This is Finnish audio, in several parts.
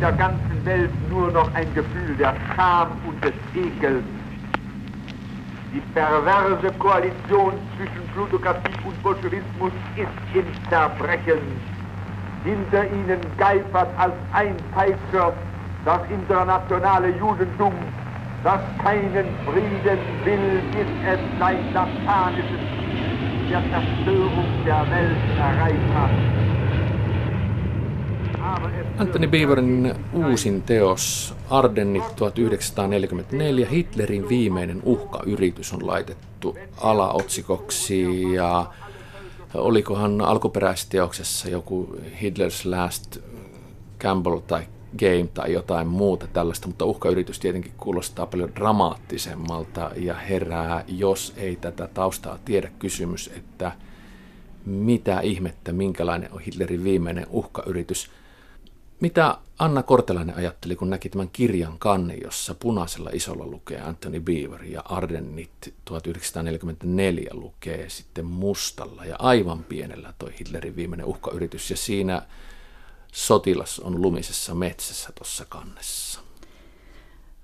der ganzen Welt nur noch ein Gefühl der Scham und des Ekels. Die perverse Koalition zwischen Plutokratie und Bolschewismus ist im Zerbrechen. Hinter ihnen geifert als Einpeitscher das internationale Judentum, das keinen Frieden will, bis es sein satanisches Ziel der Zerstörung der Welt erreicht hat. Anthony Beaverin uusin teos Ardennit 1944, Hitlerin viimeinen uhkayritys on laitettu alaotsikoksi ja olikohan alkuperäisteoksessa joku Hitler's Last Campbell tai Game tai jotain muuta tällaista, mutta uhkayritys tietenkin kuulostaa paljon dramaattisemmalta ja herää, jos ei tätä taustaa tiedä kysymys, että mitä ihmettä, minkälainen on Hitlerin viimeinen uhkayritys – mitä Anna Kortelainen ajatteli, kun näki tämän kirjan kanne, jossa punaisella isolla lukee Anthony Beaver ja Ardennit 1944 lukee sitten mustalla ja aivan pienellä toi Hitlerin viimeinen uhkayritys ja siinä sotilas on lumisessa metsässä tuossa kannessa?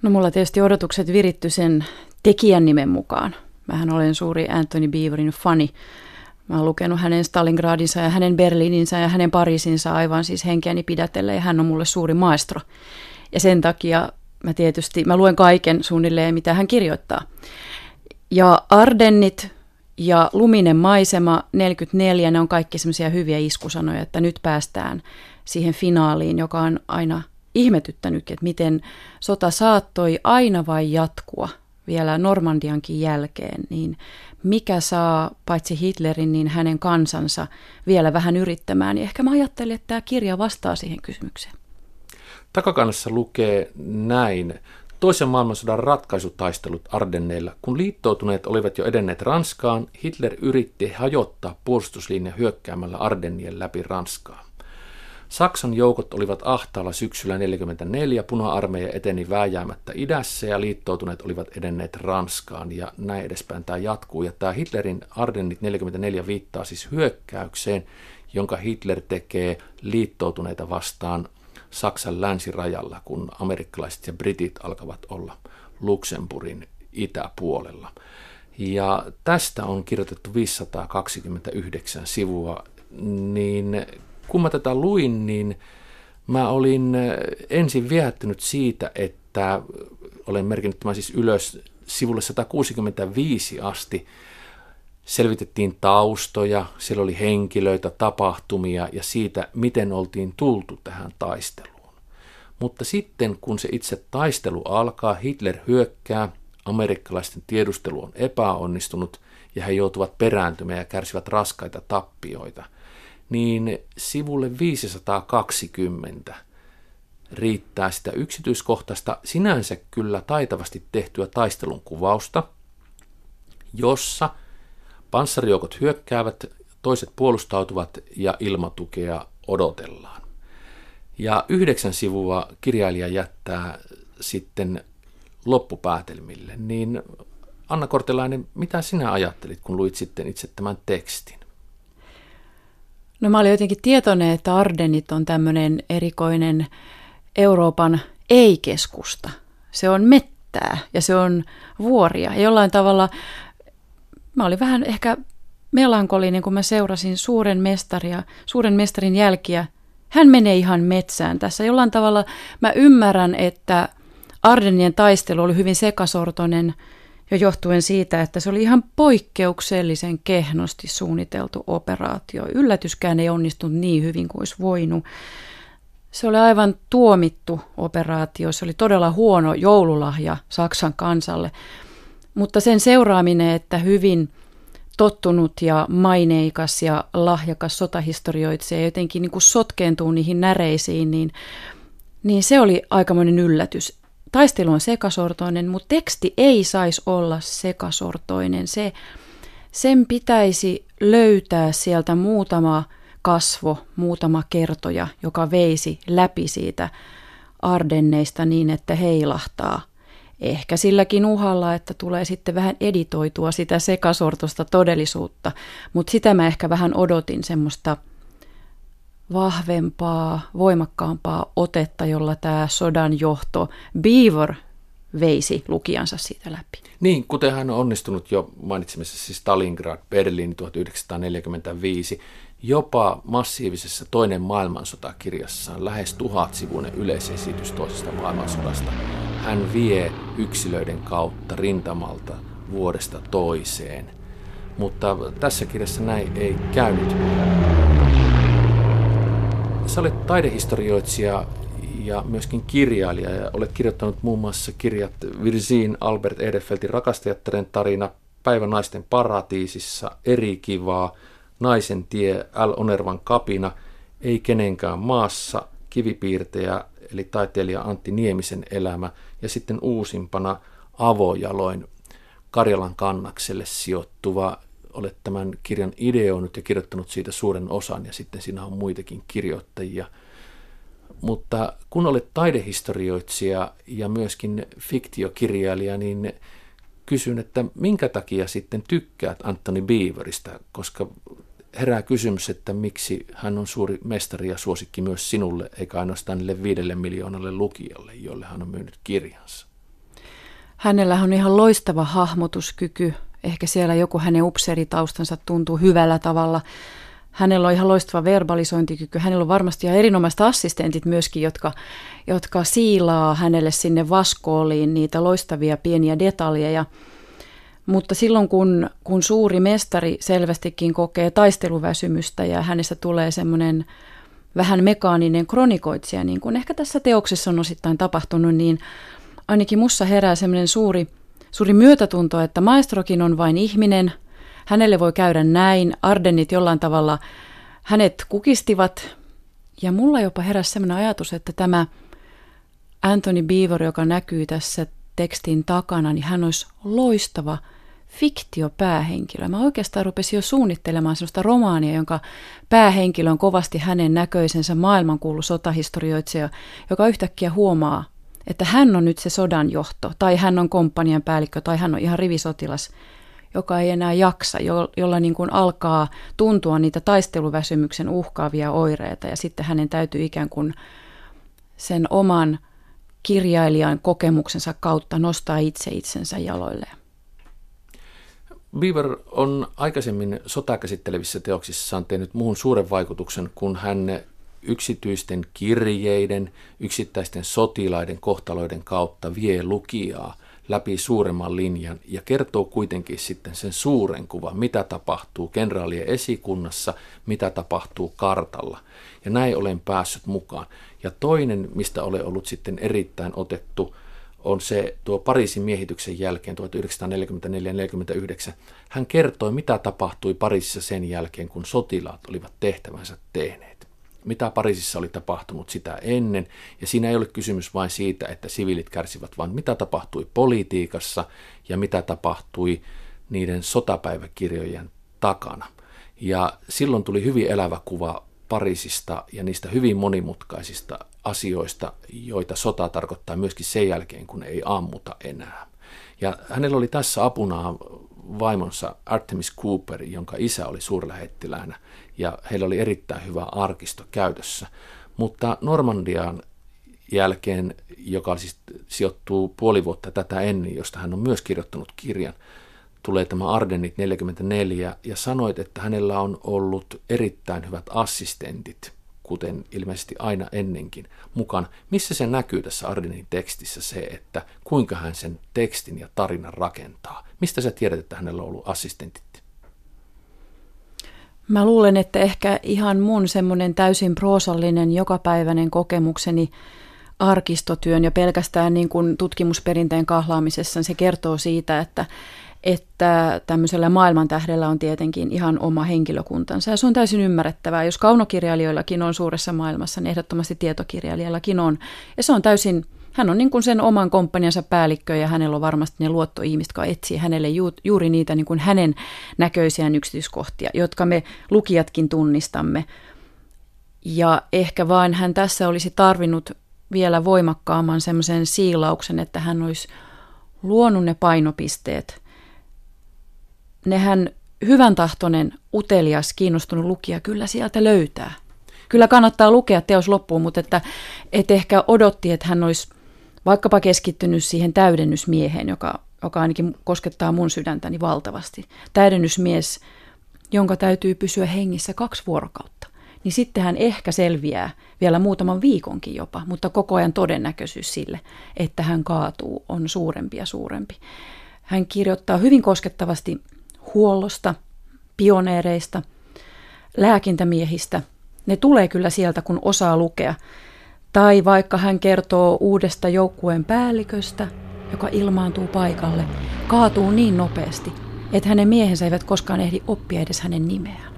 No mulla tietysti odotukset viritty sen tekijän nimen mukaan. Mähän olen suuri Anthony Beaverin fani, Mä oon lukenut hänen Stalingradinsa ja hänen Berliininsä ja hänen Pariisinsa aivan siis henkeäni pidätellä ja hän on mulle suuri maestro. Ja sen takia mä tietysti, mä luen kaiken suunnilleen, mitä hän kirjoittaa. Ja Ardennit ja Luminen maisema 44, ne on kaikki semmoisia hyviä iskusanoja, että nyt päästään siihen finaaliin, joka on aina ihmetyttänyt, että miten sota saattoi aina vain jatkua vielä Normandiankin jälkeen, niin mikä saa paitsi Hitlerin, niin hänen kansansa vielä vähän yrittämään. Niin ehkä mä ajattelin, että tämä kirja vastaa siihen kysymykseen. Takakannassa lukee näin. Toisen maailmansodan ratkaisutaistelut Ardenneilla. Kun liittoutuneet olivat jo edenneet Ranskaan, Hitler yritti hajottaa puolustuslinja hyökkäämällä Ardennien läpi Ranskaa. Saksan joukot olivat ahtaalla syksyllä 1944, puna-armeija eteni vääjäämättä idässä ja liittoutuneet olivat edenneet Ranskaan ja näin edespäin tämä jatkuu. Ja tämä Hitlerin Ardennit 44 viittaa siis hyökkäykseen, jonka Hitler tekee liittoutuneita vastaan Saksan länsirajalla, kun amerikkalaiset ja britit alkavat olla Luxemburgin itäpuolella. Ja tästä on kirjoitettu 529 sivua, niin kun mä tätä luin, niin mä olin ensin viehättynyt siitä, että olen merkinnyt tämän siis ylös sivulle 165 asti, selvitettiin taustoja, siellä oli henkilöitä, tapahtumia ja siitä, miten oltiin tultu tähän taisteluun. Mutta sitten, kun se itse taistelu alkaa, Hitler hyökkää, amerikkalaisten tiedustelu on epäonnistunut ja he joutuvat perääntymään ja kärsivät raskaita tappioita – niin sivulle 520 riittää sitä yksityiskohtaista, sinänsä kyllä taitavasti tehtyä taistelun kuvausta, jossa panssarijoukot hyökkäävät, toiset puolustautuvat ja ilmatukea odotellaan. Ja yhdeksän sivua kirjailija jättää sitten loppupäätelmille, niin Anna Kortelainen, mitä sinä ajattelit, kun luit sitten itse tämän tekstin? No mä olin jotenkin tietoinen, että Ardenit on tämmöinen erikoinen Euroopan ei-keskusta. Se on mettää ja se on vuoria. Ja jollain tavalla mä olin vähän ehkä melankolinen, kun mä seurasin suuren mestaria, suuren mestarin jälkiä. Hän menee ihan metsään tässä. Jollain tavalla mä ymmärrän, että Ardenien taistelu oli hyvin sekasortoinen – jo johtuen siitä, että se oli ihan poikkeuksellisen kehnosti suunniteltu operaatio. Yllätyskään ei onnistunut niin hyvin kuin olisi voinut. Se oli aivan tuomittu operaatio. Se oli todella huono joululahja Saksan kansalle. Mutta sen seuraaminen, että hyvin tottunut ja maineikas ja lahjakas sotahistorioitsija jotenkin niin kuin sotkeentuu niihin näreisiin, niin, niin se oli aikamoinen yllätys taistelu on sekasortoinen, mutta teksti ei saisi olla sekasortoinen. Se, sen pitäisi löytää sieltä muutama kasvo, muutama kertoja, joka veisi läpi siitä ardenneista niin, että heilahtaa. Ehkä silläkin uhalla, että tulee sitten vähän editoitua sitä sekasortosta todellisuutta, mutta sitä mä ehkä vähän odotin semmoista vahvempaa, voimakkaampaa otetta, jolla tämä sodan johto Beaver veisi lukijansa siitä läpi. Niin, kuten hän on onnistunut jo mainitsemassa siis Stalingrad, Berliin 1945, jopa massiivisessa toinen maailmansota kirjassaan lähes tuhatsivuinen yleisesitys toisesta maailmansodasta. Hän vie yksilöiden kautta rintamalta vuodesta toiseen. Mutta tässä kirjassa näin ei käynyt. Sä olet taidehistorioitsija ja myöskin kirjailija ja olet kirjoittanut muun muassa kirjat Virgin Albert Edefeltin rakastajattaren tarina, Päivän naisten paratiisissa, Eri kivaa, Naisen tie, L. Onervan kapina, Ei kenenkään maassa, Kivipiirtejä eli taiteilija Antti Niemisen elämä ja sitten uusimpana Avojaloin Karjalan kannakselle sijoittuva olet tämän kirjan ideoinut ja kirjoittanut siitä suuren osan ja sitten siinä on muitakin kirjoittajia. Mutta kun olet taidehistorioitsija ja myöskin fiktiokirjailija, niin kysyn, että minkä takia sitten tykkäät Anthony Beaverista, koska herää kysymys, että miksi hän on suuri mestari ja suosikki myös sinulle, eikä ainoastaan niille viidelle miljoonalle lukijalle, jolle hän on myynyt kirjansa. Hänellä on ihan loistava hahmotuskyky. Ehkä siellä joku hänen upseeritaustansa tuntuu hyvällä tavalla. Hänellä on ihan loistava verbalisointikyky. Hänellä on varmasti ihan erinomaiset assistentit myöskin, jotka, jotka siilaa hänelle sinne vaskooliin niitä loistavia pieniä detaljeja. Mutta silloin kun, kun suuri mestari selvästikin kokee taisteluväsymystä ja hänestä tulee semmoinen vähän mekaaninen kronikoitsija, niin kuin ehkä tässä teoksessa on osittain tapahtunut, niin ainakin mussa herää semmoinen suuri, suuri myötätunto, että maestrokin on vain ihminen, hänelle voi käydä näin, Ardennit jollain tavalla hänet kukistivat, ja mulla jopa heräsi semmoinen ajatus, että tämä Anthony Beaver, joka näkyy tässä tekstin takana, niin hän olisi loistava fiktiopäähenkilö. Mä oikeastaan rupesin jo suunnittelemaan sellaista romaania, jonka päähenkilö on kovasti hänen näköisensä maailmankuulu sotahistorioitsija, joka yhtäkkiä huomaa, että hän on nyt se sodan johto, tai hän on komppanian päällikkö, tai hän on ihan rivisotilas, joka ei enää jaksa, jo, jolla niin kuin alkaa tuntua niitä taisteluväsymyksen uhkaavia oireita, ja sitten hänen täytyy ikään kuin sen oman kirjailijan kokemuksensa kautta nostaa itse itsensä jaloilleen. Beaver on aikaisemmin sotakäsittelevissä teoksissaan tehnyt muun suuren vaikutuksen, kun hän yksityisten kirjeiden, yksittäisten sotilaiden kohtaloiden kautta vie lukijaa läpi suuremman linjan ja kertoo kuitenkin sitten sen suuren kuvan, mitä tapahtuu kenraalien esikunnassa, mitä tapahtuu kartalla. Ja näin olen päässyt mukaan. Ja toinen, mistä olen ollut sitten erittäin otettu, on se tuo Pariisin miehityksen jälkeen 1944-1949. Hän kertoi, mitä tapahtui Pariisissa sen jälkeen, kun sotilaat olivat tehtävänsä tehneet mitä Pariisissa oli tapahtunut sitä ennen. Ja siinä ei ole kysymys vain siitä, että siviilit kärsivät, vaan mitä tapahtui politiikassa ja mitä tapahtui niiden sotapäiväkirjojen takana. Ja silloin tuli hyvin elävä kuva Pariisista ja niistä hyvin monimutkaisista asioista, joita sota tarkoittaa myöskin sen jälkeen, kun ei ammuta enää. Ja hänellä oli tässä apunaan vaimonsa Artemis Cooper, jonka isä oli suurlähettiläänä, ja heillä oli erittäin hyvä arkisto käytössä. Mutta Normandian jälkeen, joka siis sijoittuu puoli vuotta tätä ennen, josta hän on myös kirjoittanut kirjan, tulee tämä Ardennit 44 ja sanoit, että hänellä on ollut erittäin hyvät assistentit, kuten ilmeisesti aina ennenkin, mukaan. Missä se näkyy tässä Ardenin tekstissä se, että kuinka hän sen tekstin ja tarinan rakentaa? Mistä sä tiedät, että hänellä on ollut assistentit? Mä luulen, että ehkä ihan mun semmoinen täysin proosallinen jokapäiväinen kokemukseni arkistotyön ja pelkästään niin kuin tutkimusperinteen kahlaamisessa, se kertoo siitä, että, että tämmöisellä maailmantähdellä on tietenkin ihan oma henkilökuntansa. Ja se on täysin ymmärrettävää. Jos kaunokirjailijoillakin on suuressa maailmassa, niin ehdottomasti tietokirjailijallakin on. Ja se on täysin hän on niin kuin sen oman komppaniansa päällikkö ja hänellä on varmasti ne luottoihmiset, jotka etsii hänelle ju, juuri niitä niin kuin hänen näköisiään yksityiskohtia, jotka me lukijatkin tunnistamme. Ja ehkä vain hän tässä olisi tarvinnut vielä voimakkaamman semmoisen siilauksen, että hän olisi luonut ne painopisteet. Nehän hyvän tahtoinen, utelias, kiinnostunut lukija kyllä sieltä löytää. kyllä kannattaa lukea teos loppuun, mutta että, että ehkä odotti, että hän olisi vaikkapa keskittynyt siihen täydennysmieheen, joka, joka ainakin koskettaa mun sydäntäni valtavasti. Täydennysmies, jonka täytyy pysyä hengissä kaksi vuorokautta. Niin sitten hän ehkä selviää vielä muutaman viikonkin jopa, mutta koko ajan todennäköisyys sille, että hän kaatuu, on suurempi ja suurempi. Hän kirjoittaa hyvin koskettavasti huollosta, pioneereista, lääkintämiehistä. Ne tulee kyllä sieltä, kun osaa lukea. Tai vaikka hän kertoo uudesta joukkueen päälliköstä, joka ilmaantuu paikalle, kaatuu niin nopeasti, että hänen miehensä eivät koskaan ehdi oppia edes hänen nimeään.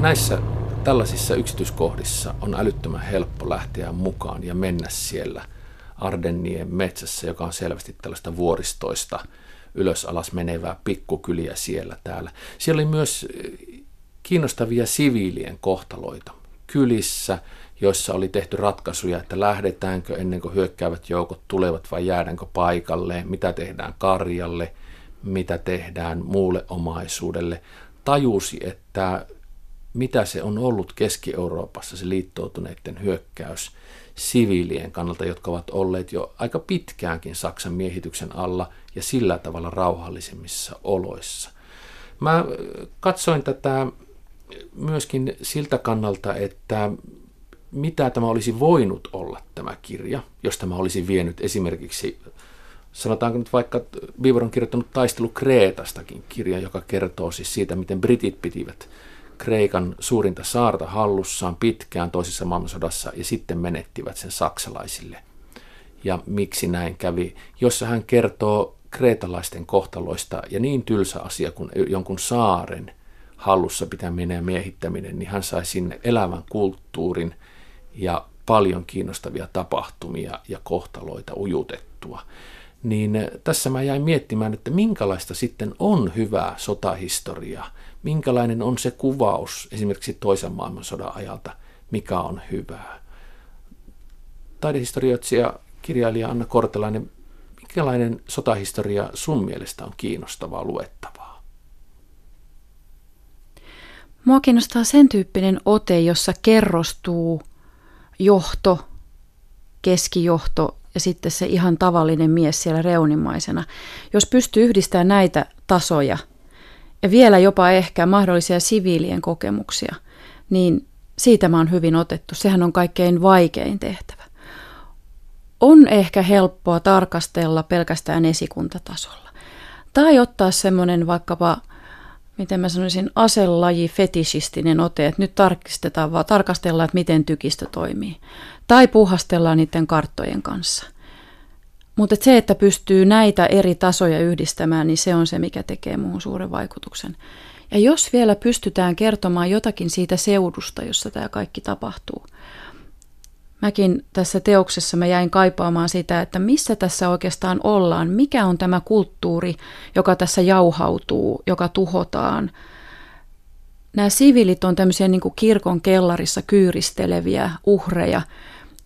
Näissä tällaisissa yksityiskohdissa on älyttömän helppo lähteä mukaan ja mennä siellä Ardennien metsässä, joka on selvästi tällaista vuoristoista ylös alas menevää pikkukyliä siellä täällä. Siellä oli myös kiinnostavia siviilien kohtaloita kylissä, joissa oli tehty ratkaisuja, että lähdetäänkö ennen kuin hyökkäävät joukot tulevat vai jäädäänkö paikalle, mitä tehdään karjalle, mitä tehdään muulle omaisuudelle. Tajusi, että mitä se on ollut Keski-Euroopassa se liittoutuneiden hyökkäys siviilien kannalta, jotka ovat olleet jo aika pitkäänkin Saksan miehityksen alla ja sillä tavalla rauhallisemmissa oloissa. Mä katsoin tätä myöskin siltä kannalta, että mitä tämä olisi voinut olla tämä kirja, jos tämä olisi vienyt esimerkiksi, sanotaanko nyt vaikka Beaver on kirjoittanut Taistelu Kreetastakin kirja, joka kertoo siis siitä, miten britit pitivät Kreikan suurinta saarta hallussaan pitkään toisessa maailmansodassa ja sitten menettivät sen saksalaisille. Ja miksi näin kävi, jossa hän kertoo kreetalaisten kohtaloista ja niin tylsä asia kuin jonkun saaren hallussa pitäminen ja miehittäminen, niin hän sai sinne elävän kulttuurin ja paljon kiinnostavia tapahtumia ja kohtaloita ujutettua. Niin tässä mä jäin miettimään, että minkälaista sitten on hyvää sotahistoria – minkälainen on se kuvaus esimerkiksi toisen maailmansodan ajalta, mikä on hyvää. Taidehistorioitsija, kirjailija Anna Kortelainen, minkälainen sotahistoria sun mielestä on kiinnostavaa luettavaa? Mua kiinnostaa sen tyyppinen ote, jossa kerrostuu johto, keskijohto ja sitten se ihan tavallinen mies siellä reunimaisena. Jos pystyy yhdistämään näitä tasoja – ja vielä jopa ehkä mahdollisia siviilien kokemuksia, niin siitä mä oon hyvin otettu. Sehän on kaikkein vaikein tehtävä. On ehkä helppoa tarkastella pelkästään esikuntatasolla. Tai ottaa semmoinen vaikkapa, miten mä sanoisin, aselaji fetisistinen ote, että nyt tarkistetaan vaan, tarkastellaan, että miten tykistö toimii. Tai puhastellaan niiden karttojen kanssa. Mutta se, että pystyy näitä eri tasoja yhdistämään, niin se on se, mikä tekee muuhun suuren vaikutuksen. Ja jos vielä pystytään kertomaan jotakin siitä seudusta, jossa tämä kaikki tapahtuu. Mäkin tässä teoksessa mä jäin kaipaamaan sitä, että missä tässä oikeastaan ollaan, mikä on tämä kulttuuri, joka tässä jauhautuu, joka tuhotaan. Nämä siviilit on tämmöisiä niin kuin kirkon kellarissa kyyristeleviä uhreja,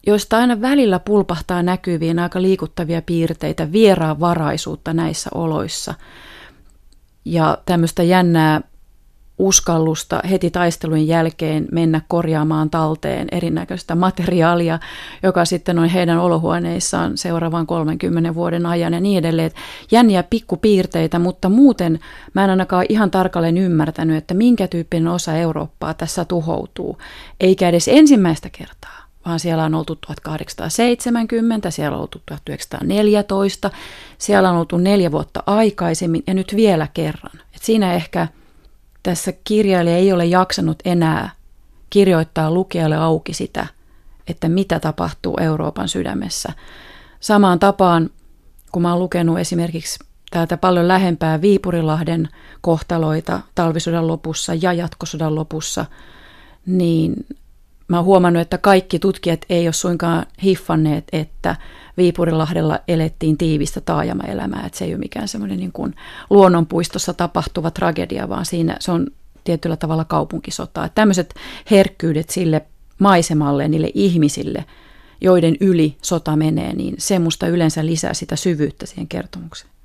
joista aina välillä pulpahtaa näkyviin aika liikuttavia piirteitä, vieraan varaisuutta näissä oloissa ja tämmöistä jännää uskallusta heti taistelun jälkeen mennä korjaamaan talteen erinäköistä materiaalia, joka sitten on heidän olohuoneissaan seuraavan 30 vuoden ajan ja niin edelleen. Jänniä pikkupiirteitä, mutta muuten mä en ainakaan ihan tarkalleen ymmärtänyt, että minkä tyyppinen osa Eurooppaa tässä tuhoutuu, eikä edes ensimmäistä kertaa vaan siellä on oltu 1870, siellä on oltu 1914, siellä on oltu neljä vuotta aikaisemmin ja nyt vielä kerran. Et siinä ehkä tässä kirjailija ei ole jaksanut enää kirjoittaa lukijalle auki sitä, että mitä tapahtuu Euroopan sydämessä. Samaan tapaan, kun mä oon lukenut esimerkiksi täältä paljon lähempää Viipurilahden kohtaloita talvisodan lopussa ja jatkosodan lopussa, niin mä oon huomannut, että kaikki tutkijat ei ole suinkaan hiffanneet, että Viipurilahdella elettiin tiivistä taajamaelämää, että se ei ole mikään semmoinen niin kuin luonnonpuistossa tapahtuva tragedia, vaan siinä se on tietyllä tavalla kaupunkisota. Että tämmöiset herkkyydet sille maisemalle, niille ihmisille, joiden yli sota menee, niin se musta yleensä lisää sitä syvyyttä siihen kertomukseen.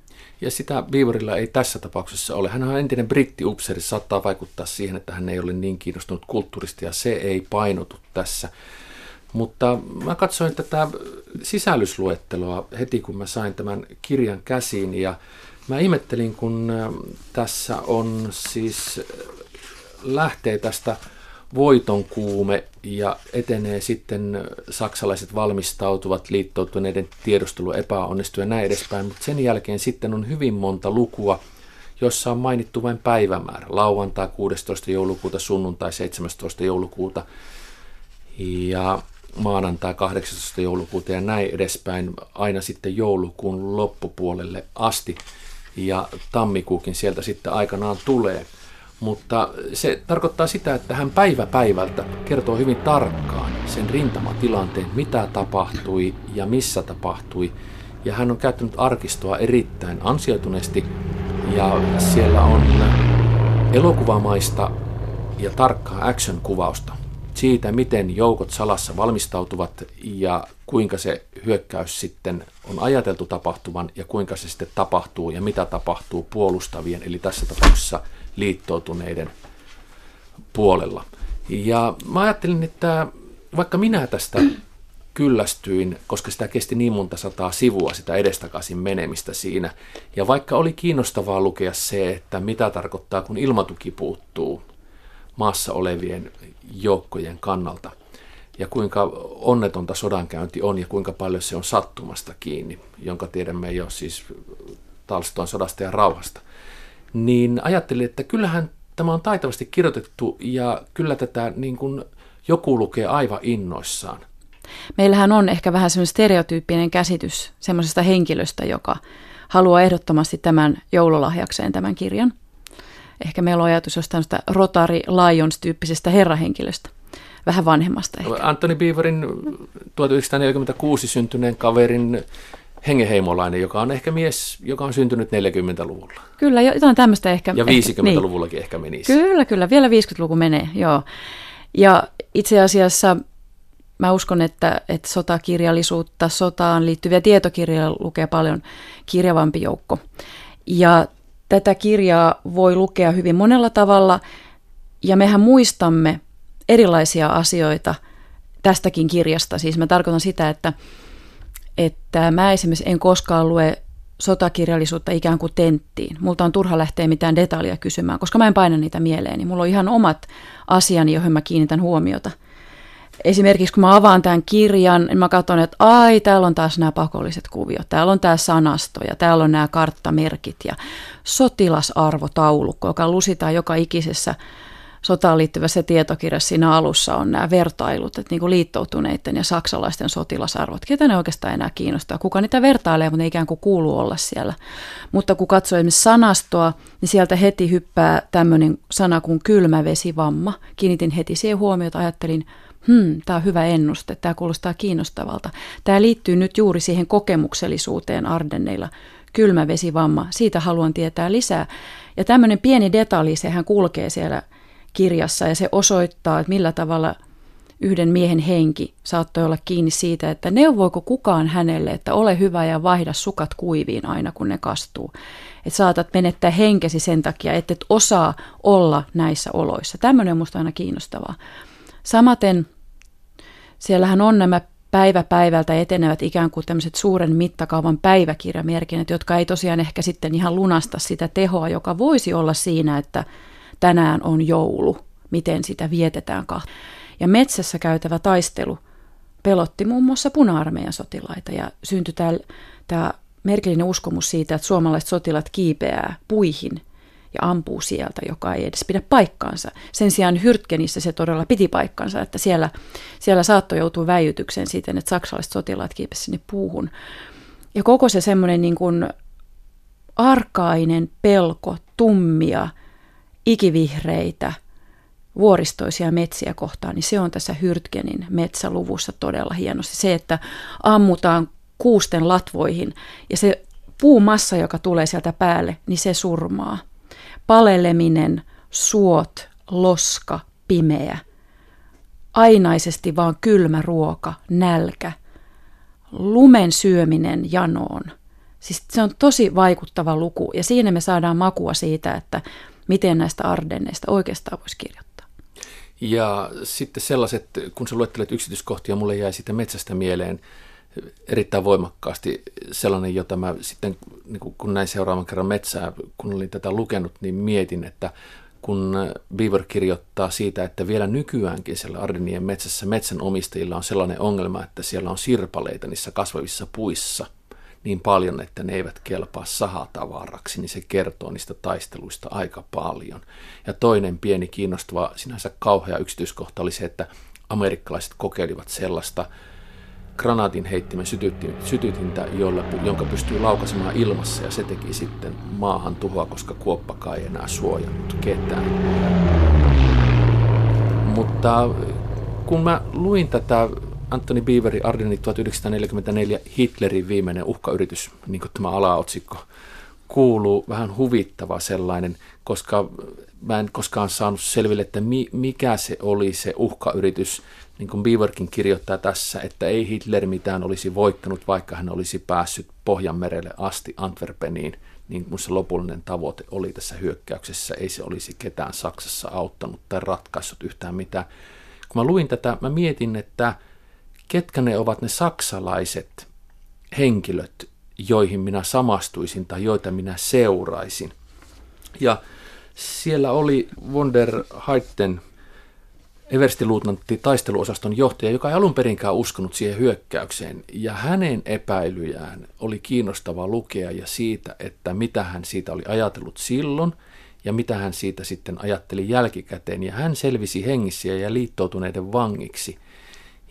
Ja sitä Beaverilla ei tässä tapauksessa ole. Hän on entinen brittiupseri, saattaa vaikuttaa siihen, että hän ei ole niin kiinnostunut kulttuurista ja se ei painotu tässä. Mutta mä katsoin tätä sisällysluetteloa heti, kun mä sain tämän kirjan käsiin ja mä ihmettelin, kun tässä on siis lähtee tästä voiton kuume ja etenee sitten saksalaiset valmistautuvat liittoutuneiden tiedustelu epäonnistuu ja näin edespäin, mutta sen jälkeen sitten on hyvin monta lukua, jossa on mainittu vain päivämäärä, lauantai 16. joulukuuta, sunnuntai 17. joulukuuta ja maanantai 18. joulukuuta ja näin edespäin aina sitten joulukuun loppupuolelle asti ja tammikuukin sieltä sitten aikanaan tulee. Mutta se tarkoittaa sitä, että hän päivä päivältä kertoo hyvin tarkkaan sen rintamatilanteen, mitä tapahtui ja missä tapahtui. Ja hän on käyttänyt arkistoa erittäin ansioituneesti ja siellä on elokuvamaista ja tarkkaa action-kuvausta siitä, miten joukot salassa valmistautuvat ja kuinka se hyökkäys sitten on ajateltu tapahtuvan ja kuinka se sitten tapahtuu ja mitä tapahtuu puolustavien, eli tässä tapauksessa liittoutuneiden puolella. Ja mä ajattelin, että vaikka minä tästä kyllästyin, koska sitä kesti niin monta sataa sivua sitä edestakaisin menemistä siinä. Ja vaikka oli kiinnostavaa lukea se, että mitä tarkoittaa, kun ilmatuki puuttuu maassa olevien joukkojen kannalta, ja kuinka onnetonta sodankäynti on ja kuinka paljon se on sattumasta kiinni, jonka tiedämme jo siis Talstoin sodasta ja rauhasta – niin ajattelin, että kyllähän tämä on taitavasti kirjoitettu ja kyllä tätä niin kuin joku lukee aivan innoissaan. Meillähän on ehkä vähän semmoinen stereotyyppinen käsitys semmoisesta henkilöstä, joka haluaa ehdottomasti tämän joululahjakseen tämän kirjan. Ehkä meillä on ajatus jostain Rotary Lions-tyyppisestä herrahenkilöstä, vähän vanhemmasta ehkä. Antoni Beaverin 1946 syntyneen kaverin hengeheimolainen, joka on ehkä mies, joka on syntynyt 40-luvulla. Kyllä, jotain tämmöistä ehkä. Ja 50-luvullakin ehkä, niin. ehkä menisi. Kyllä, kyllä, vielä 50-luku menee, joo. Ja itse asiassa mä uskon, että, että sotakirjallisuutta, sotaan liittyviä tietokirjoja lukee paljon kirjavampi joukko. Ja tätä kirjaa voi lukea hyvin monella tavalla, ja mehän muistamme erilaisia asioita tästäkin kirjasta. Siis mä tarkoitan sitä, että että mä esimerkiksi en koskaan lue sotakirjallisuutta ikään kuin tenttiin. Multa on turha lähteä mitään detaljia kysymään, koska mä en paina niitä mieleeni. Mulla on ihan omat asiani, joihin mä kiinnitän huomiota. Esimerkiksi kun mä avaan tämän kirjan, niin mä katson, että ai, täällä on taas nämä pakolliset kuviot, täällä on tämä sanasto ja täällä on nämä karttamerkit ja sotilasarvotaulukko, joka lusitaan joka ikisessä sotaan liittyvässä tietokirjassa siinä alussa on nämä vertailut, että niin kuin liittoutuneiden ja saksalaisten sotilasarvot. Ketä ne oikeastaan enää kiinnostaa? Kuka niitä vertailee, mutta ne ikään kuin kuuluu olla siellä. Mutta kun katsoo esimerkiksi sanastoa, niin sieltä heti hyppää tämmöinen sana kuin kylmävesivamma. Kiinnitin heti siihen huomiota, ajattelin, hmm, tämä on hyvä ennuste, tämä kuulostaa kiinnostavalta. Tämä liittyy nyt juuri siihen kokemuksellisuuteen Ardenneilla. Kylmävesivamma, siitä haluan tietää lisää. Ja tämmöinen pieni detalji, sehän kulkee siellä kirjassa ja se osoittaa, että millä tavalla yhden miehen henki saattoi olla kiinni siitä, että neuvoiko kukaan hänelle, että ole hyvä ja vaihda sukat kuiviin aina kun ne kastuu. Että saatat menettää henkesi sen takia, että et osaa olla näissä oloissa. Tämmöinen on musta aina kiinnostavaa. Samaten siellähän on nämä päivä päivältä etenevät ikään kuin tämmöiset suuren mittakaavan päiväkirjamerkinnät, jotka ei tosiaan ehkä sitten ihan lunasta sitä tehoa, joka voisi olla siinä, että tänään on joulu, miten sitä vietetään. Ja metsässä käytävä taistelu pelotti muun muassa puna-armeijan sotilaita ja syntyi tämä merkillinen uskomus siitä, että suomalaiset sotilat kiipeää puihin ja ampuu sieltä, joka ei edes pidä paikkaansa. Sen sijaan Hyrtkenissä se todella piti paikkansa, että siellä, siellä saattoi joutua väijytykseen siten, että saksalaiset sotilaat kiipesivät sinne puuhun. Ja koko se semmoinen niin arkainen pelko, tummia – ikivihreitä, vuoristoisia metsiä kohtaan, niin se on tässä Hyrtgenin metsäluvussa todella hienosti. Se, että ammutaan kuusten latvoihin ja se puumassa, joka tulee sieltä päälle, niin se surmaa. Paleleminen, suot, loska, pimeä. Ainaisesti vaan kylmä ruoka, nälkä. Lumen syöminen janoon. Siis se on tosi vaikuttava luku ja siinä me saadaan makua siitä, että miten näistä Ardenneista oikeastaan voisi kirjoittaa. Ja sitten sellaiset, kun sä luettelet yksityiskohtia, mulle jäi siitä metsästä mieleen erittäin voimakkaasti sellainen, jota mä sitten, niin kun näin seuraavan kerran metsää, kun olin tätä lukenut, niin mietin, että kun Beaver kirjoittaa siitä, että vielä nykyäänkin siellä Ardenien metsässä metsänomistajilla on sellainen ongelma, että siellä on sirpaleita niissä kasvavissa puissa niin paljon, että ne eivät kelpaa sahatavaraksi, niin se kertoo niistä taisteluista aika paljon. Ja toinen pieni kiinnostava, sinänsä kauhea yksityiskohta oli se, että amerikkalaiset kokeilivat sellaista granaatin heittimen sytytintä, jolla, jonka pystyy laukaisemaan ilmassa ja se teki sitten maahan tuhoa, koska kuoppakaan ei enää suojannut ketään. Mutta kun mä luin tätä Anthony Beaveri Ardenit 1944 Hitlerin viimeinen uhkayritys, niin kuin tämä alaotsikko kuuluu, vähän huvittava sellainen, koska mä en koskaan saanut selville, että mi, mikä se oli se uhkayritys, niin kuin Beaverkin kirjoittaa tässä, että ei Hitler mitään olisi voittanut, vaikka hän olisi päässyt Pohjanmerelle asti Antwerpeniin, niin kuin se lopullinen tavoite oli tässä hyökkäyksessä. Ei se olisi ketään Saksassa auttanut tai ratkaissut yhtään mitään. Kun mä luin tätä, mä mietin, että ketkä ne ovat ne saksalaiset henkilöt, joihin minä samastuisin tai joita minä seuraisin. Ja siellä oli Wonder Heitten everstiluutnantti taisteluosaston johtaja, joka ei alun perinkään uskonut siihen hyökkäykseen, ja hänen epäilyjään oli kiinnostava lukea ja siitä, että mitä hän siitä oli ajatellut silloin, ja mitä hän siitä sitten ajatteli jälkikäteen, ja hän selvisi hengissä ja liittoutuneiden vangiksi.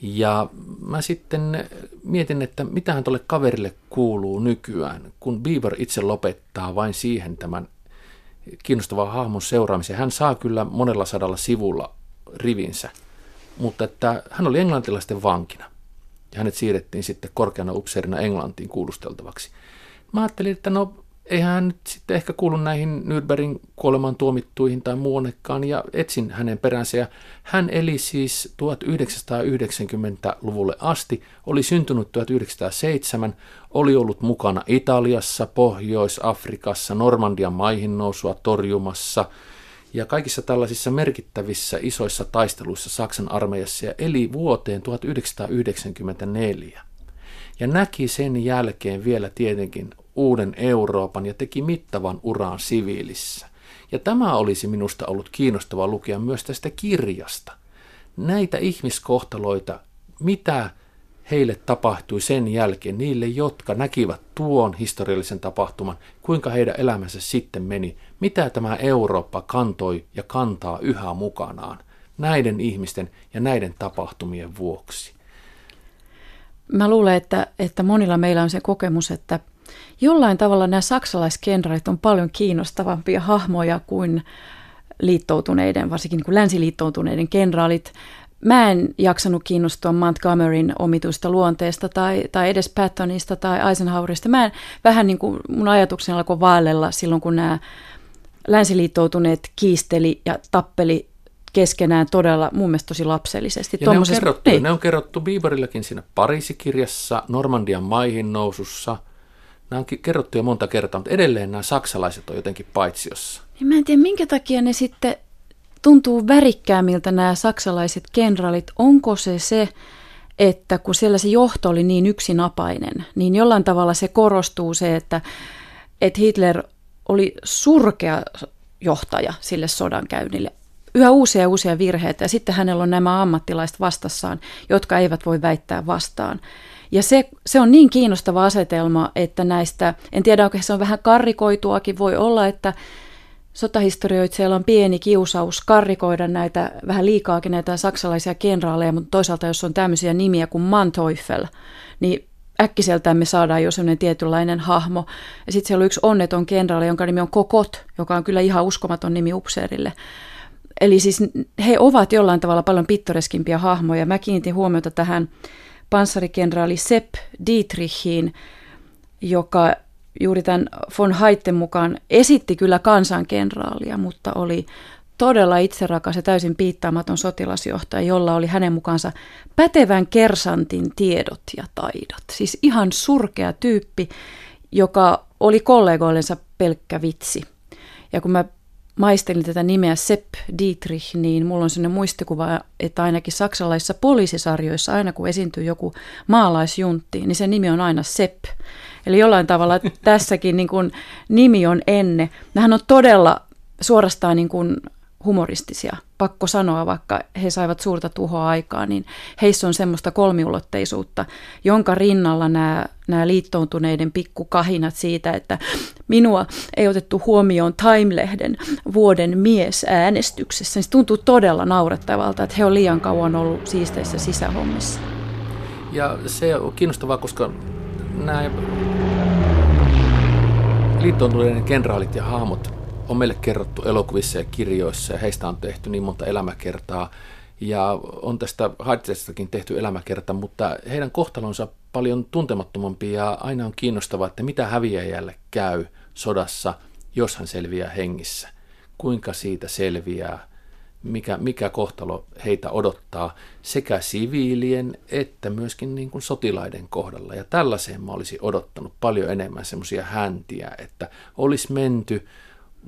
Ja mä sitten mietin, että mitä hän tuolle kaverille kuuluu nykyään, kun Bieber itse lopettaa vain siihen tämän kiinnostavan hahmon seuraamisen. Hän saa kyllä monella sadalla sivulla rivinsä, mutta että hän oli englantilaisten vankina ja hänet siirrettiin sitten korkeana upseerina Englantiin kuulusteltavaksi. Mä ajattelin, että no eihän hän nyt sitten ehkä kuulu näihin Nürnbergin kuolemaan tuomittuihin tai muuannekaan, ja etsin hänen peränsä. Ja hän eli siis 1990-luvulle asti, oli syntynyt 1907, oli ollut mukana Italiassa, Pohjois-Afrikassa, Normandian maihin nousua torjumassa – ja kaikissa tällaisissa merkittävissä isoissa taisteluissa Saksan armeijassa ja eli vuoteen 1994. Ja näki sen jälkeen vielä tietenkin uuden Euroopan ja teki mittavan uran siviilissä. Ja tämä olisi minusta ollut kiinnostava lukea myös tästä kirjasta. Näitä ihmiskohtaloita, mitä heille tapahtui sen jälkeen, niille, jotka näkivät tuon historiallisen tapahtuman, kuinka heidän elämänsä sitten meni, mitä tämä Eurooppa kantoi ja kantaa yhä mukanaan näiden ihmisten ja näiden tapahtumien vuoksi. Mä luulen, että, että monilla meillä on se kokemus, että jollain tavalla nämä saksalaiskenraalit on paljon kiinnostavampia hahmoja kuin liittoutuneiden, varsinkin niin kuin länsiliittoutuneiden kenraalit mä en jaksanut kiinnostua Montgomeryn omituista luonteesta tai, tai edes Pattonista tai Eisenhowerista. Mä en, vähän niin kuin mun ajatukseni alkoi vaellella silloin, kun nämä länsiliittoutuneet kiisteli ja tappeli keskenään todella mun mielestä tosi lapsellisesti. Ja ne on, kerrottu, niin. ne on kerrottu Bieberilläkin siinä Pariisikirjassa, Normandian maihin nousussa. Nämä on kerrottu jo monta kertaa, mutta edelleen nämä saksalaiset on jotenkin paitsiossa. Ja mä en tiedä, minkä takia ne sitten tuntuu värikkäämiltä nämä saksalaiset kenraalit. Onko se se, että kun siellä se johto oli niin yksinapainen, niin jollain tavalla se korostuu se, että, että Hitler oli surkea johtaja sille sodankäynnille. Yhä uusia ja uusia virheitä ja sitten hänellä on nämä ammattilaiset vastassaan, jotka eivät voi väittää vastaan. Ja se, se on niin kiinnostava asetelma, että näistä, en tiedä onko se on vähän karrikoituakin, voi olla, että sotahistorioitsijoilla on pieni kiusaus karrikoida näitä vähän liikaakin näitä saksalaisia kenraaleja, mutta toisaalta jos on tämmöisiä nimiä kuin Manteuffel, niin äkkiseltään me saadaan jo sellainen tietynlainen hahmo. Ja sitten siellä on yksi onneton kenraali, jonka nimi on Kokot, joka on kyllä ihan uskomaton nimi upseerille. Eli siis he ovat jollain tavalla paljon pittoreskimpia hahmoja. Mä kiinnitin huomiota tähän panssarikenraali Sepp Dietrichiin, joka juuri tämän von Haitten mukaan esitti kyllä kansankenraalia, mutta oli todella itserakas ja täysin piittaamaton sotilasjohtaja, jolla oli hänen mukaansa pätevän kersantin tiedot ja taidot. Siis ihan surkea tyyppi. joka oli kollegoillensa pelkkä vitsi. Ja kun mä maistelin tätä nimeä Sepp Dietrich, niin mulla on sellainen muistikuva, että ainakin saksalaisissa poliisisarjoissa, aina kun esiintyy joku maalaisjuntti, niin se nimi on aina Sepp. Eli jollain tavalla tässäkin niin kuin nimi on enne. Nämähän on todella suorastaan niin kuin humoristisia, pakko sanoa, vaikka he saivat suurta tuhoa aikaa, niin heissä on semmoista kolmiulotteisuutta, jonka rinnalla nämä, nämä liittoutuneiden pikkukahinat siitä, että minua ei otettu huomioon Time-lehden vuoden mies äänestyksessä, niin se tuntuu todella naurettavalta, että he ovat liian kauan ollut siisteissä sisähommissa. Ja se on kiinnostavaa, koska nämä liittoutuneiden kenraalit ja hahmot on meille kerrottu elokuvissa ja kirjoissa ja heistä on tehty niin monta elämäkertaa ja on tästä Heidsestakin tehty elämäkerta, mutta heidän kohtalonsa paljon tuntemattomampi ja aina on kiinnostavaa, että mitä häviäjälle käy sodassa, jos hän selviää hengissä. Kuinka siitä selviää, mikä, mikä kohtalo heitä odottaa sekä siviilien että myöskin niin kuin sotilaiden kohdalla. Ja tällaiseen mä olisin odottanut paljon enemmän semmoisia häntiä, että olisi menty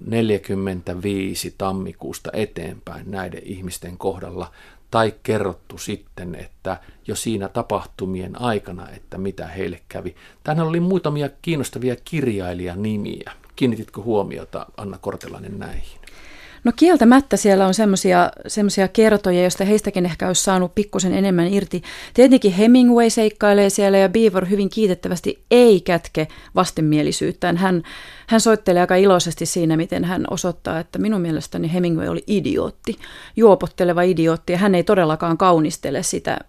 45 tammikuusta eteenpäin näiden ihmisten kohdalla, tai kerrottu sitten, että jo siinä tapahtumien aikana, että mitä heille kävi. Tänään oli muutamia kiinnostavia kirjailijanimiä. Kiinnititkö huomiota, Anna Kortelainen, näihin? No kieltämättä siellä on semmoisia kertoja, joista heistäkin ehkä olisi saanut pikkusen enemmän irti. Tietenkin Hemingway seikkailee siellä ja Beaver hyvin kiitettävästi ei kätke vastenmielisyyttään. Hän, hän soittelee aika iloisesti siinä, miten hän osoittaa, että minun mielestäni Hemingway oli idiootti, juopotteleva idiootti ja hän ei todellakaan kaunistele sitä,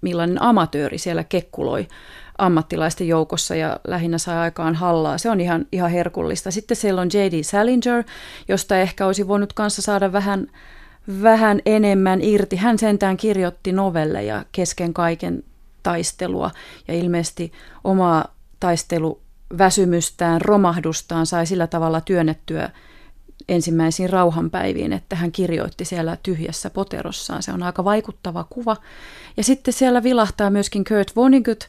millainen amatööri siellä kekkuloi ammattilaisten joukossa ja lähinnä sai aikaan hallaa. Se on ihan, ihan herkullista. Sitten siellä on J.D. Salinger, josta ehkä olisi voinut kanssa saada vähän, vähän enemmän irti. Hän sentään kirjoitti novelleja kesken kaiken taistelua ja ilmeisesti omaa taisteluväsymystään, romahdustaan sai sillä tavalla työnnettyä ensimmäisiin rauhanpäiviin, että hän kirjoitti siellä tyhjässä poterossaan. Se on aika vaikuttava kuva. Ja sitten siellä vilahtaa myöskin Kurt Vonnegut,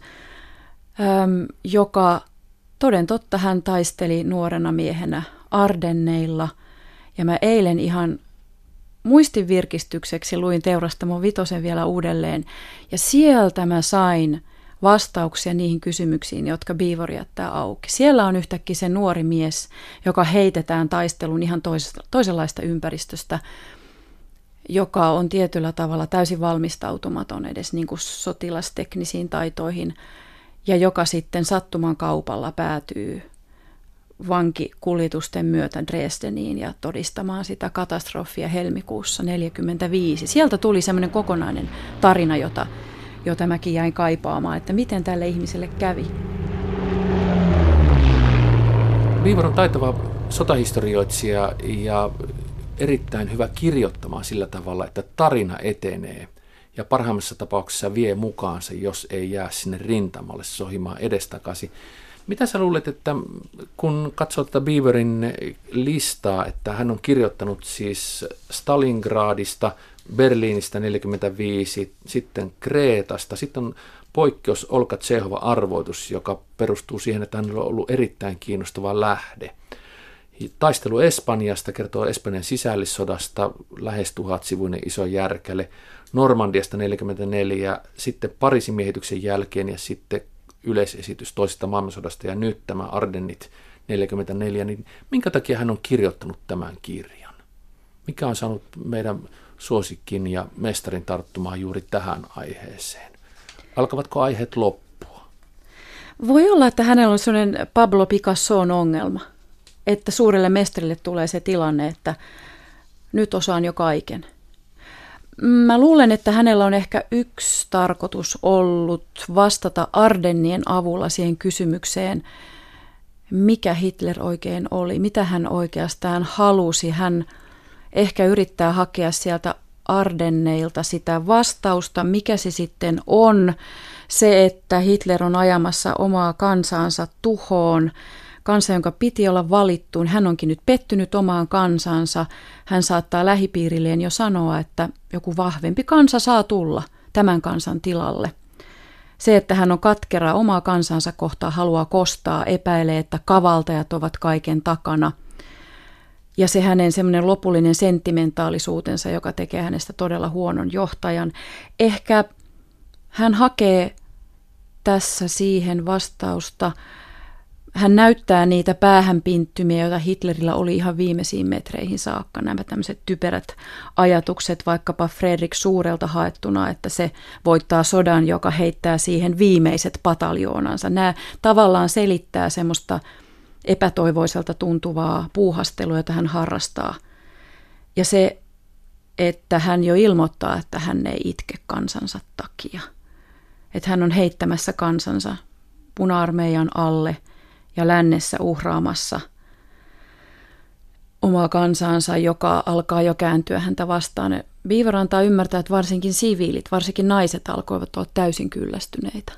joka toden totta hän taisteli nuorena miehenä Ardenneilla. Ja mä eilen ihan muistin virkistykseksi luin Teurastamon vitosen vielä uudelleen. Ja sieltä mä sain vastauksia niihin kysymyksiin, jotka Beaver jättää auki. Siellä on yhtäkkiä se nuori mies, joka heitetään taistelun ihan toisenlaista ympäristöstä, joka on tietyllä tavalla täysin valmistautumaton edes niin kuin sotilasteknisiin taitoihin – ja joka sitten sattuman kaupalla päätyy vankikuljetusten myötä Dresdeniin ja todistamaan sitä katastrofia helmikuussa 1945. Sieltä tuli semmoinen kokonainen tarina, jota, jota mäkin jäin kaipaamaan, että miten tälle ihmiselle kävi. Viivor on taitava sotahistorioitsija ja erittäin hyvä kirjoittamaan sillä tavalla, että tarina etenee ja parhaimmassa tapauksessa vie mukaansa, jos ei jää sinne rintamalle sohimaan edestakaisin. Mitä sä luulet, että kun katsoo tätä Beaverin listaa, että hän on kirjoittanut siis Stalingradista, Berliinistä 45, sitten Kreetasta, sitten on poikkeus Olka Tsehova arvoitus, joka perustuu siihen, että hän on ollut erittäin kiinnostava lähde. Taistelu Espanjasta kertoo Espanjan sisällissodasta, lähes tuhatsivuinen iso järkäle. Normandiasta 44, sitten Pariisin miehityksen jälkeen ja sitten yleisesitys toisesta maailmansodasta ja nyt tämä Ardennit 44, niin minkä takia hän on kirjoittanut tämän kirjan? Mikä on saanut meidän suosikkin ja mestarin tarttumaan juuri tähän aiheeseen? Alkavatko aiheet loppua? Voi olla, että hänellä on sellainen Pablo Picasson ongelma, että suurelle mestarille tulee se tilanne, että nyt osaan jo kaiken – Mä luulen, että hänellä on ehkä yksi tarkoitus ollut vastata Ardennien avulla siihen kysymykseen, mikä Hitler oikein oli, mitä hän oikeastaan halusi. Hän ehkä yrittää hakea sieltä Ardenneilta sitä vastausta, mikä se sitten on. Se, että Hitler on ajamassa omaa kansaansa tuhoon, kansa, jonka piti olla valittu, hän onkin nyt pettynyt omaan kansansa. Hän saattaa lähipiirilleen jo sanoa, että joku vahvempi kansa saa tulla tämän kansan tilalle. Se, että hän on katkera omaa kansansa kohtaa, haluaa kostaa, epäilee, että kavaltajat ovat kaiken takana. Ja se hänen semmoinen lopullinen sentimentaalisuutensa, joka tekee hänestä todella huonon johtajan. Ehkä hän hakee tässä siihen vastausta – hän näyttää niitä päähänpinttymiä, joita Hitlerillä oli ihan viimeisiin metreihin saakka. Nämä tämmöiset typerät ajatukset vaikkapa Fredrik Suurelta haettuna, että se voittaa sodan, joka heittää siihen viimeiset pataljoonansa. Nämä tavallaan selittää semmoista epätoivoiselta tuntuvaa puuhastelua, jota hän harrastaa. Ja se, että hän jo ilmoittaa, että hän ei itke kansansa takia. Että hän on heittämässä kansansa puna-armeijan alle – ja lännessä uhraamassa omaa kansaansa, joka alkaa jo kääntyä häntä vastaan. Beaver antaa ymmärtää, että varsinkin siviilit, varsinkin naiset alkoivat olla täysin kyllästyneitä.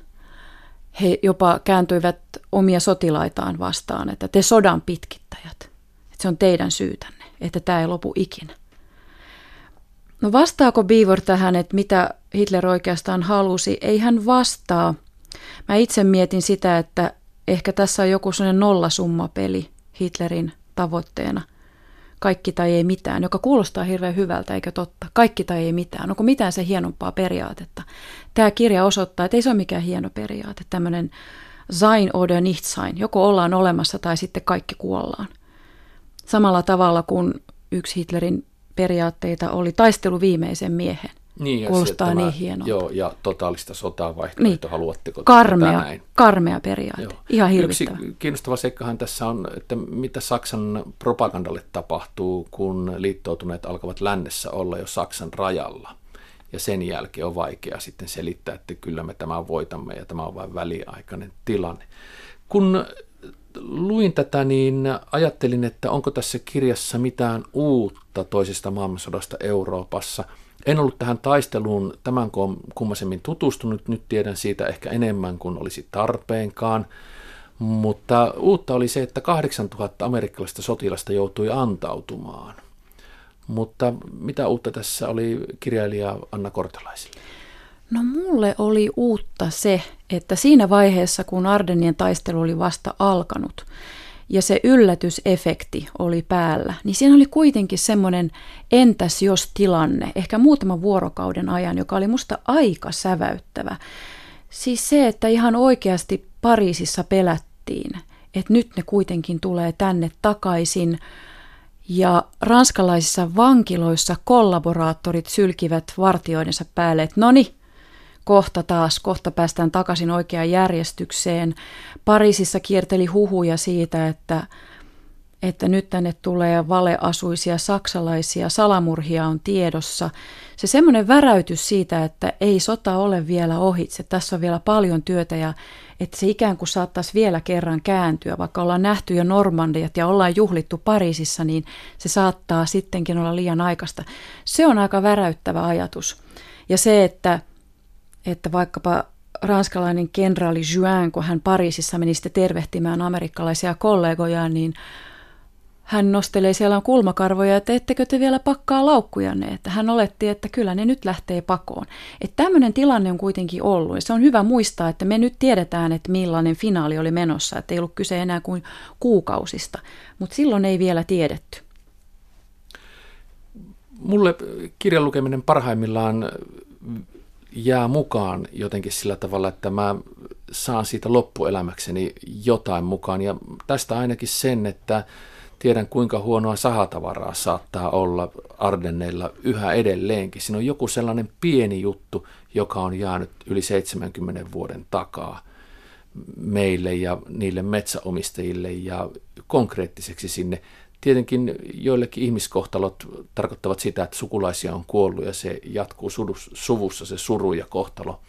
He jopa kääntyivät omia sotilaitaan vastaan, että te sodan pitkittäjät, että se on teidän syytänne, että tämä ei lopu ikinä. No vastaako Beaver tähän, että mitä Hitler oikeastaan halusi? Ei hän vastaa. Mä itse mietin sitä, että Ehkä tässä on joku sellainen nollasummapeli Hitlerin tavoitteena. Kaikki tai ei mitään, joka kuulostaa hirveän hyvältä, eikä totta. Kaikki tai ei mitään. Onko mitään se hienompaa periaatetta? Tämä kirja osoittaa, että ei se ole mikään hieno periaate. Tämmöinen sein oder nicht sein. Joko ollaan olemassa tai sitten kaikki kuollaan. Samalla tavalla kuin yksi Hitlerin periaatteita oli taistelu viimeisen miehen. Niin, Kuulostaa tämä, niin hienolta. Joo, ja totaalista sotaa vaihtoehto, niin. haluatteko karmea, näin? Karmea periaate, joo. ihan hirvittävä. Yksi kiinnostava seikkahan tässä on, että mitä Saksan propagandalle tapahtuu, kun liittoutuneet alkavat lännessä olla jo Saksan rajalla. Ja sen jälkeen on vaikea sitten selittää, että kyllä me tämän voitamme ja tämä on vain väliaikainen tilanne. Kun luin tätä, niin ajattelin, että onko tässä kirjassa mitään uutta toisesta maailmansodasta Euroopassa – en ollut tähän taisteluun tämän kummasemmin tutustunut, nyt tiedän siitä ehkä enemmän kuin olisi tarpeenkaan, mutta uutta oli se, että 8000 amerikkalaista sotilasta joutui antautumaan. Mutta mitä uutta tässä oli kirjailija Anna Kortelaisille? No mulle oli uutta se, että siinä vaiheessa, kun Ardennien taistelu oli vasta alkanut, ja se yllätysefekti oli päällä, niin siinä oli kuitenkin semmoinen entäs jos tilanne, ehkä muutaman vuorokauden ajan, joka oli musta aika säväyttävä. Siis se, että ihan oikeasti Pariisissa pelättiin, että nyt ne kuitenkin tulee tänne takaisin, ja ranskalaisissa vankiloissa kollaboraattorit sylkivät vartioidensa päälle, että no niin, kohta taas, kohta päästään takaisin oikeaan järjestykseen. Pariisissa kierteli huhuja siitä, että, että nyt tänne tulee valeasuisia saksalaisia, salamurhia on tiedossa. Se semmoinen väräytys siitä, että ei sota ole vielä ohitse, tässä on vielä paljon työtä ja että se ikään kuin saattaisi vielä kerran kääntyä, vaikka ollaan nähty jo Normandiat ja ollaan juhlittu Pariisissa, niin se saattaa sittenkin olla liian aikaista. Se on aika väräyttävä ajatus. Ja se, että että vaikkapa ranskalainen kenraali Juin, kun hän Pariisissa meni sitten tervehtimään amerikkalaisia kollegojaan, niin hän nostelee siellä kulmakarvoja, että ettekö te vielä pakkaa laukkujanne, että hän oletti, että kyllä ne nyt lähtee pakoon. Että tämmöinen tilanne on kuitenkin ollut ja se on hyvä muistaa, että me nyt tiedetään, että millainen finaali oli menossa, että ei ollut kyse enää kuin kuukausista, mutta silloin ei vielä tiedetty. Mulle kirjan lukeminen parhaimmillaan jää mukaan jotenkin sillä tavalla, että mä saan siitä loppuelämäkseni jotain mukaan. Ja tästä ainakin sen, että tiedän kuinka huonoa sahatavaraa saattaa olla Ardenneilla yhä edelleenkin. Siinä on joku sellainen pieni juttu, joka on jäänyt yli 70 vuoden takaa meille ja niille metsäomistajille ja konkreettiseksi sinne Tietenkin joillekin ihmiskohtalot tarkoittavat sitä, että sukulaisia on kuollut ja se jatkuu suvussa se suru ja kohtalo.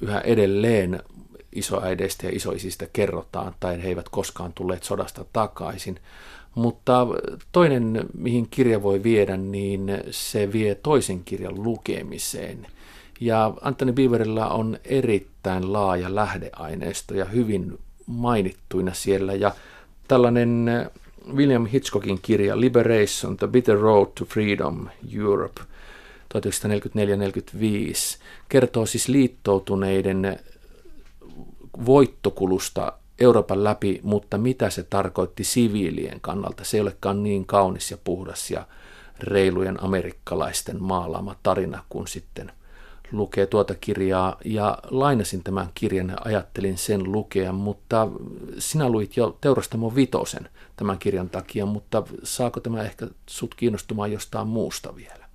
Yhä edelleen isoäideistä ja isoisistä kerrotaan tai he eivät koskaan tulleet sodasta takaisin. Mutta toinen, mihin kirja voi viedä, niin se vie toisen kirjan lukemiseen. Ja Anthony Beaverilla on erittäin laaja lähdeaineisto ja hyvin mainittuina siellä. Ja tällainen William Hitchcockin kirja Liberation, The Bitter Road to Freedom, Europe, 1944-45, kertoo siis liittoutuneiden voittokulusta Euroopan läpi, mutta mitä se tarkoitti siviilien kannalta. Se ei olekaan niin kaunis ja puhdas ja reilujen amerikkalaisten maalaama tarina kuin sitten lukee tuota kirjaa ja lainasin tämän kirjan ja ajattelin sen lukea, mutta sinä luit jo Teurastamon vitosen tämän kirjan takia, mutta saako tämä ehkä sut kiinnostumaan jostain muusta vielä?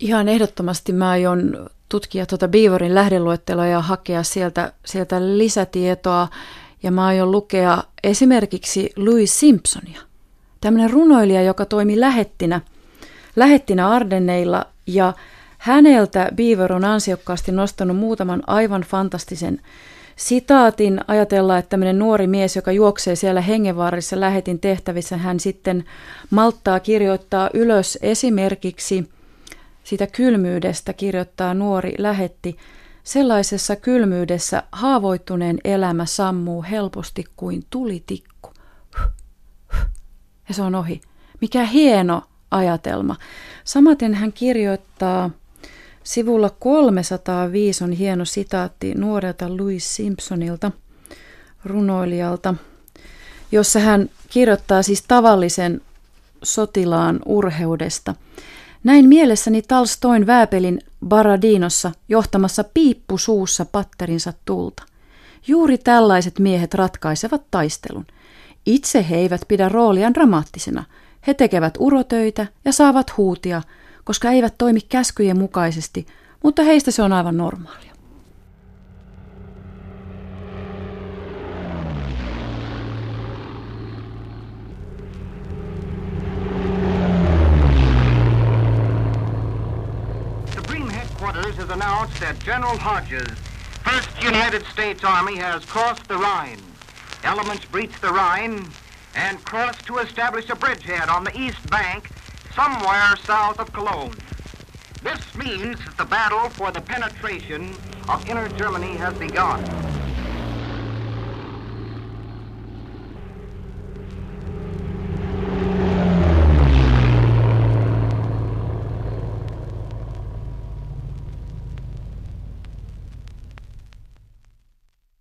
Ihan ehdottomasti mä aion tutkia tuota Beaverin lähdeluetteloa ja hakea sieltä, sieltä lisätietoa. Ja mä aion lukea esimerkiksi Louis Simpsonia. Tämmöinen runoilija, joka toimi lähettinä, lähettinä Ardenneilla ja häneltä Beaver on ansiokkaasti nostanut muutaman aivan fantastisen sitaatin. Ajatella, että tämmöinen nuori mies, joka juoksee siellä hengenvaarissa lähetin tehtävissä, hän sitten malttaa kirjoittaa ylös esimerkiksi – sitä kylmyydestä kirjoittaa nuori lähetti. Sellaisessa kylmyydessä haavoittuneen elämä sammuu helposti kuin tulitikku. Ja se on ohi. Mikä hieno ajatelma. Samaten hän kirjoittaa sivulla 305 on hieno sitaatti nuorelta Louis Simpsonilta, runoilijalta, jossa hän kirjoittaa siis tavallisen sotilaan urheudesta – näin mielessäni Talstoin vääpelin Baradinossa johtamassa piippu suussa patterinsa tulta. Juuri tällaiset miehet ratkaisevat taistelun. Itse he eivät pidä rooliaan dramaattisena. He tekevät urotöitä ja saavat huutia, koska eivät toimi käskyjen mukaisesti, mutta heistä se on aivan normaalia. has announced that General Hodges, 1st United States Army, has crossed the Rhine. Elements breached the Rhine and crossed to establish a bridgehead on the east bank somewhere south of Cologne. This means that the battle for the penetration of inner Germany has begun.